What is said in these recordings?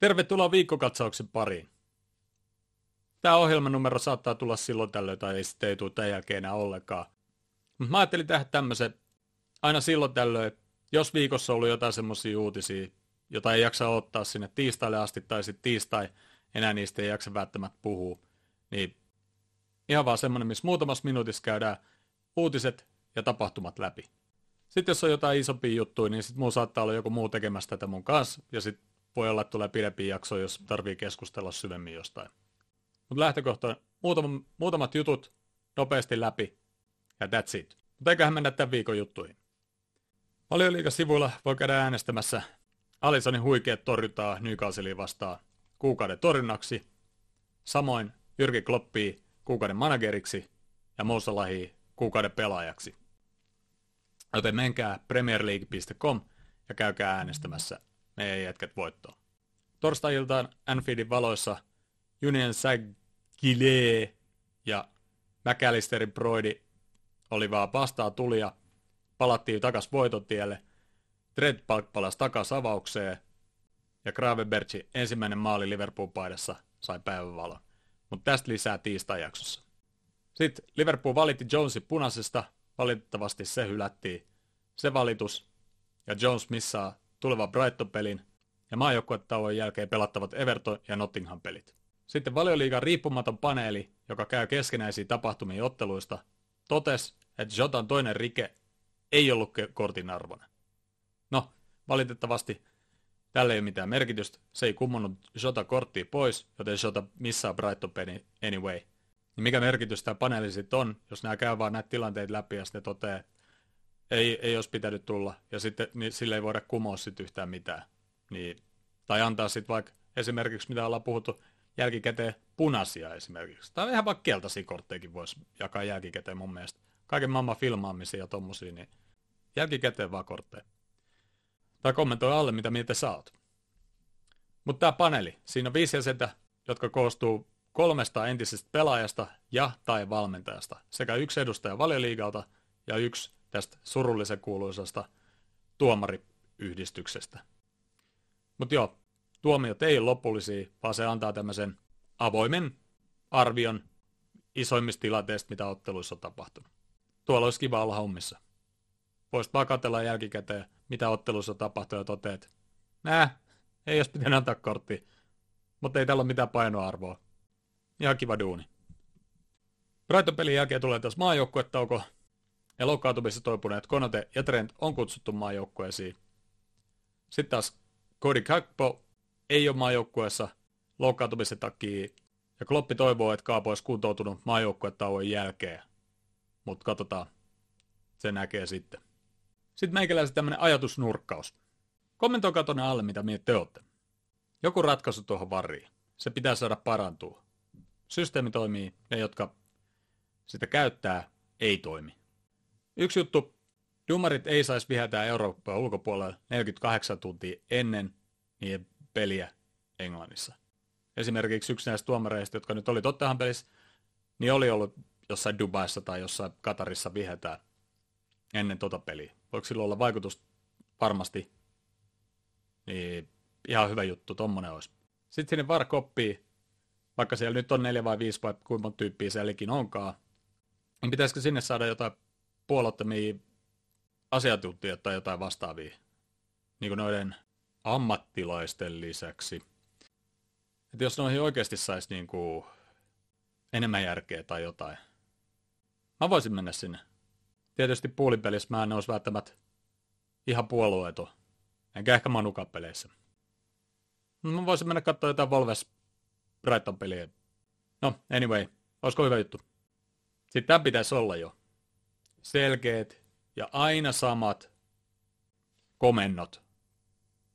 Tervetuloa viikkokatsauksen pariin. Tämä ohjelmanumero saattaa tulla silloin tällöin tai ei sitten ei tule tämän jälkeen enää ollenkaan. Mutta mä ajattelin tehdä tämmöisen aina silloin tällöin, jos viikossa on ollut jotain semmoisia uutisia, jota ei jaksa ottaa sinne tiistaille asti tai sitten tiistai enää niistä ei jaksa välttämättä puhua, niin ihan vaan semmoinen, missä muutamassa minuutissa käydään uutiset ja tapahtumat läpi. Sitten jos on jotain isompia juttuja, niin sitten muu saattaa olla joku muu tekemässä tätä mun kanssa, ja sitten voi olla, että tulee pidempi jakso, jos tarvii keskustella syvemmin jostain. Mutta lähtökohta muutama, muutamat jutut nopeasti läpi, ja that's it. Mutta eiköhän mennä tämän viikon juttuihin. Valioliiga-sivuilla voi käydä äänestämässä Alisonin huikeat torjutaan Newcastlea vastaan kuukauden torjunnaksi, samoin Jyrki Kloppii kuukauden manageriksi ja Moussa Lahi kuukauden pelaajaksi. Joten menkää premierleague.com ja käykää äänestämässä meidän jätkät voittoon. Torstai-iltaan Anfieldin valoissa Junien Sagile ja McAllisterin Broidi oli vaan vastaa tulia, palattiin takas voitotielle, Trent palasi takas avaukseen ja Gravenberchi ensimmäinen maali Liverpool-paidassa sai päivänvalon. Mutta tästä lisää tiistai-jaksossa. Sitten Liverpool valitti Jonesin punaisesta, valitettavasti se hylättiin. Se valitus, ja Jones missaa tulevan Brighton-pelin ja maajoukkuetauon jälkeen pelattavat Everton ja Nottingham-pelit. Sitten valioliigan riippumaton paneeli, joka käy keskenäisiä tapahtumia otteluista, totesi, että Jotan toinen rike ei ollut kortin arvoinen. No, valitettavasti tälle ei ole mitään merkitystä, se ei kummonnut Jota korttia pois, joten Jota missaa Brighton pelin anyway. Niin mikä merkitys tämä paneeli sitten on, jos nämä käy vaan näitä tilanteita läpi ja sitten toteaa, ei, ei olisi pitänyt tulla, ja sitten niin sille ei voida kumoa sitten yhtään mitään. Niin, tai antaa sitten vaikka esimerkiksi, mitä ollaan puhuttu, jälkikäteen punaisia esimerkiksi. Tai ihan vaikka keltaisia korttejakin voisi jakaa jälkikäteen mun mielestä. Kaiken maailman filmaamisia ja tommosia, niin jälkikäteen vaan kortteja. Tai kommentoi alle, mitä mieltä sä oot. Mutta tämä paneeli, siinä on viisi jäsentä, jotka koostuu kolmesta entisestä pelaajasta ja tai valmentajasta, sekä yksi edustaja valioliigalta ja yksi tästä surullisen kuuluisasta tuomariyhdistyksestä. Mutta joo, tuomiot ei ole lopullisia, vaan se antaa tämmöisen avoimen arvion isoimmista tilanteista, mitä otteluissa on tapahtunut. Tuolla olisi kiva olla hommissa. Voisit vaan jälkikäteen, mitä otteluissa on tapahtunut ja toteat, nää, ei olisi pitänyt antaa korttia, mutta ei tällä ole mitään painoarvoa. Ihan kiva duuni. Brighton-pelin jälkeen tulee taas maajoukkuetauko, ja loukkaantumissa toipuneet Konate ja Trent on kutsuttu maajoukkueisiin. Sitten taas Cody Kakpo ei ole maajoukkueessa loukkaantumisen takia, ja Kloppi toivoo, että Kaapo olisi kuntoutunut maajoukkuetauon jälkeen. Mutta katsotaan, se näkee sitten. Sitten meikäläisen tämmönen ajatusnurkkaus. Kommentoikaa tuonne alle, mitä te olette. Joku ratkaisu tuohon variin. Se pitää saada parantua. Systeemi toimii, ne jotka sitä käyttää, ei toimi. Yksi juttu, Dumarit ei saisi vihätää Eurooppaa ulkopuolella 48 tuntia ennen niiden peliä Englannissa. Esimerkiksi yksi näistä tuomareista, jotka nyt oli Tottenham pelissä, niin oli ollut jossain Dubaissa tai jossain Katarissa vihätää ennen tota peliä. Voiko sillä olla vaikutus? Varmasti. Niin ihan hyvä juttu, tommonen olisi. Sitten sinne var vaikka siellä nyt on neljä vai viisi vai kuinka tyyppiä sielläkin onkaan, niin pitäisikö sinne saada jotain puolottomia asiantuntijoita tai jotain vastaavia, niin kuin noiden ammattilaisten lisäksi. Että jos noihin oikeasti saisi niin kuin enemmän järkeä tai jotain. Mä voisin mennä sinne. Tietysti puolipelissä mä en olisi välttämättä ihan puolueeton. Enkä ehkä manukapeleissä. Mä voisin mennä katsoa jotain Volves Brighton peliä. No, anyway, olisiko hyvä juttu? Sitten tämä pitäisi olla jo selkeät ja aina samat komennot.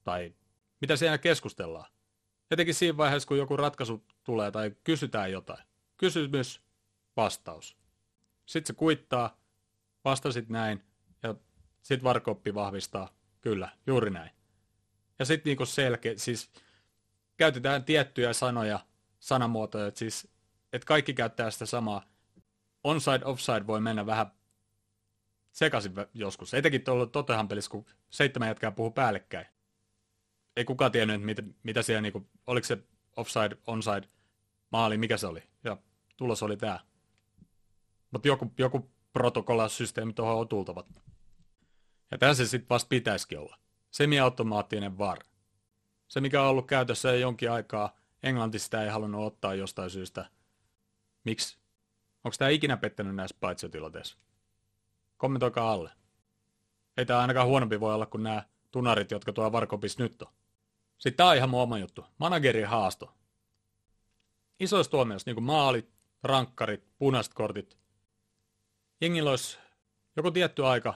Tai mitä siellä keskustellaan. Etenkin siinä vaiheessa, kun joku ratkaisu tulee tai kysytään jotain. Kysymys, vastaus. Sitten se kuittaa, vastasit näin, ja sitten varkoppi vahvistaa, kyllä, juuri näin. Ja sitten niinku selkeä, siis käytetään tiettyjä sanoja, sanamuotoja, että siis, että kaikki käyttää sitä samaa. Onside, offside voi mennä vähän sekaisin joskus. Etenkin tuolla Tottenham pelissä, kun seitsemän jätkää puhuu päällekkäin. ei kukaan tiennyt, mitä, mitä siellä, niinku, oliko se offside, onside, maali, mikä se oli. Ja tulos oli tämä. Mutta joku, joku protokollasysteemi tuohon on tultavat. Ja tässä se sitten vasta pitäisikin olla. Semiautomaattinen VAR. Se, mikä on ollut käytössä jo jonkin aikaa, Englanti sitä ei halunnut ottaa jostain syystä. Miksi? Onko tämä ikinä pettänyt näissä paitsiotilanteissa? Kommentoikaa alle. Ei tämä ainakaan huonompi voi olla kuin nämä tunarit, jotka tuo Varkopis nyt on. Sitten tämä on ihan mun oma juttu. Managerin haasto. Isoissa tuomioissa, niin kuin maalit, rankkarit, punaiset kortit. Jengillä olisi joku tietty aika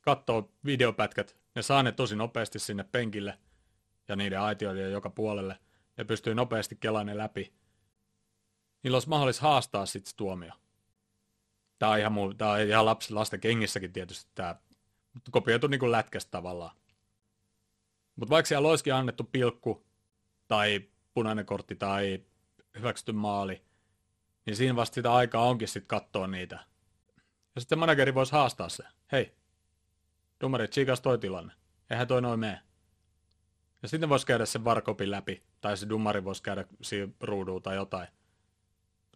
katsoa videopätkät. Ne saa ne tosi nopeasti sinne penkille ja niiden aitioiden joka puolelle. Ja pystyy nopeasti kelaamaan ne läpi. Niillä olisi mahdollista haastaa sitten tuomio. Tämä on ihan, muu, tämä on ihan lapsi, lasten kengissäkin tietysti tämä kopioitu niin kuin lätkästä tavallaan. Mutta vaikka siellä olisikin annettu pilkku tai punainen kortti tai hyväksytty maali, niin siinä vasta sitä aikaa onkin sitten katsoa niitä. Ja sitten manageri voisi haastaa se. Hei, dumari, tsiikas toi tilanne. Eihän toi noin mene. Ja sitten voisi käydä sen varkopin läpi, tai se dumari voisi käydä siinä ruudulla tai jotain.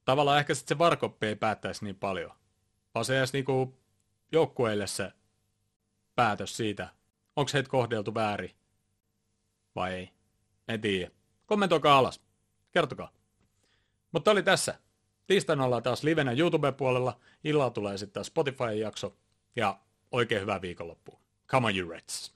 Tavallaan ehkä sitten se varkoppi ei päättäisi niin paljon, vaan se edes niinku joukkueille se päätös siitä, onko heitä kohdeltu väärin vai ei. En tiedä. Kommentoikaa alas. Kertokaa. Mutta oli tässä. Tiistaina ollaan taas livenä YouTube-puolella. Illalla tulee sitten Spotify-jakso. Ja oikein hyvää viikonloppua. Come on you Reds.